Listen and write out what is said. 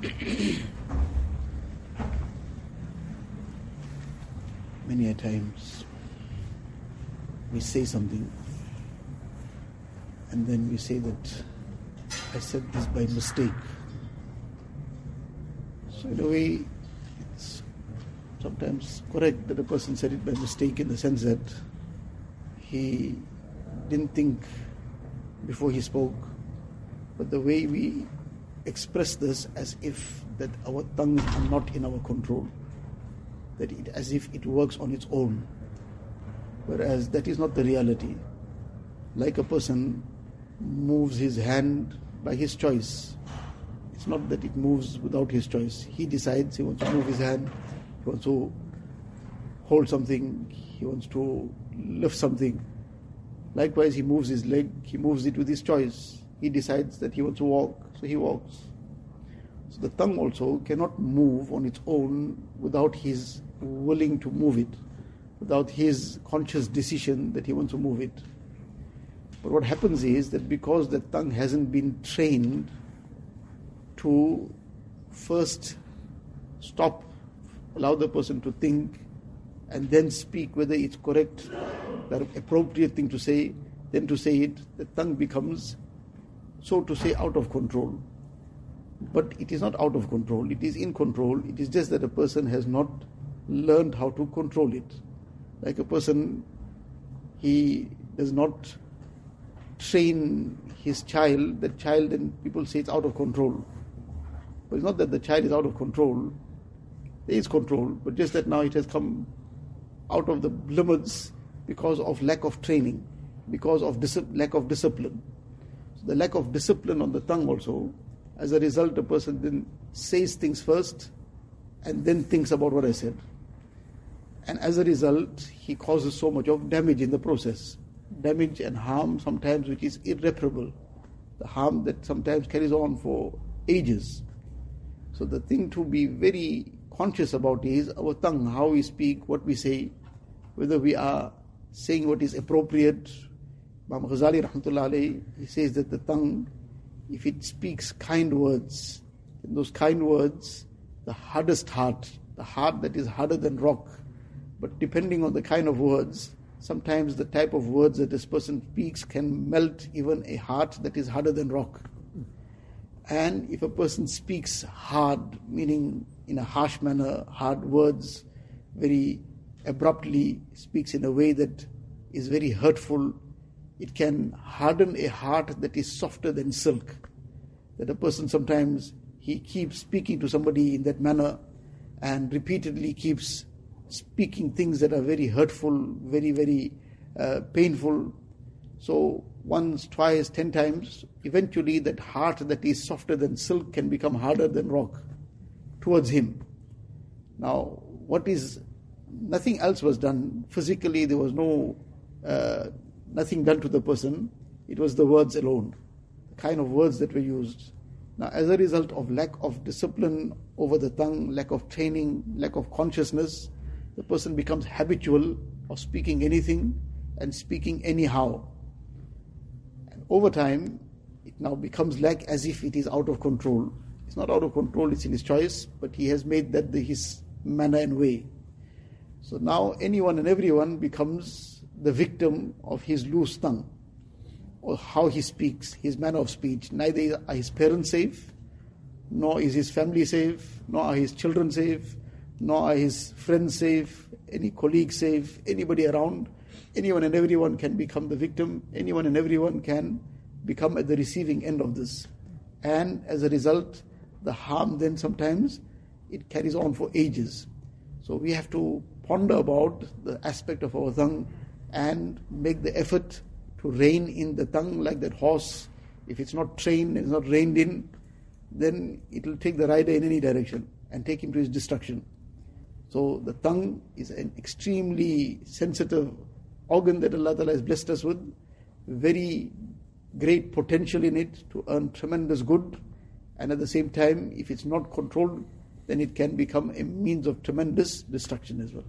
Many a times we say something and then we say that I said this by mistake. So in a way, it's sometimes correct that a person said it by mistake in the sense that he didn't think before he spoke, but the way we express this as if that our tongues are not in our control, that it as if it works on its own, whereas that is not the reality. Like a person moves his hand by his choice. It's not that it moves without his choice. He decides he wants to move his hand, he wants to hold something, he wants to lift something. Likewise, he moves his leg, he moves it with his choice. He decides that he wants to walk, so he walks. So the tongue also cannot move on its own without his willing to move it, without his conscious decision that he wants to move it. But what happens is that because the tongue hasn't been trained to first stop, allow the person to think, and then speak whether it's correct, the appropriate thing to say, then to say it, the tongue becomes, so to say, out of control. But it is not out of control, it is in control. It is just that a person has not learned how to control it. Like a person, he does not train his child, that child, and people say it's out of control. But it's not that the child is out of control. There is control, but just that now it has come out of the limits because of lack of training, because of dis- lack of discipline. The lack of discipline on the tongue also, as a result, a person then says things first and then thinks about what I said. And as a result, he causes so much of damage in the process damage and harm sometimes which is irreparable. The harm that sometimes carries on for ages. So the thing to be very conscious about is our tongue, how we speak, what we say, whether we are saying what is appropriate. Imam Ghazali rahmatullah he says that the tongue, if it speaks kind words, in those kind words, the hardest heart, the heart that is harder than rock, but depending on the kind of words, Sometimes the type of words that this person speaks can melt even a heart that is harder than rock. And if a person speaks hard, meaning in a harsh manner, hard words, very abruptly, speaks in a way that is very hurtful, it can harden a heart that is softer than silk. That a person sometimes he keeps speaking to somebody in that manner and repeatedly keeps speaking things that are very hurtful, very, very uh, painful. So, once, twice, ten times, eventually that heart that is softer than silk can become harder than rock towards him. Now, what is, nothing else was done. Physically, there was no, uh, nothing done to the person. It was the words alone, the kind of words that were used. Now, as a result of lack of discipline over the tongue, lack of training, lack of consciousness, the person becomes habitual of speaking anything and speaking anyhow. And over time, it now becomes like as if it is out of control. It's not out of control, it's in his choice, but he has made that the, his manner and way. So now anyone and everyone becomes the victim of his loose tongue or how he speaks, his manner of speech. Neither are his parents safe, nor is his family safe, nor are his children safe, nor are his friends safe, any colleague safe, anybody around. Anyone and everyone can become the victim, anyone and everyone can become at the receiving end of this. And as a result, the harm then sometimes it carries on for ages. So we have to ponder about the aspect of our tongue and make the effort to rein in the tongue like that horse. If it's not trained, it's not reined in, then it will take the rider in any direction and take him to his destruction. So the tongue is an extremely sensitive organ that Allah Ta'ala has blessed us with, very great potential in it to earn tremendous good, and at the same time, if it's not controlled, then it can become a means of tremendous destruction as well.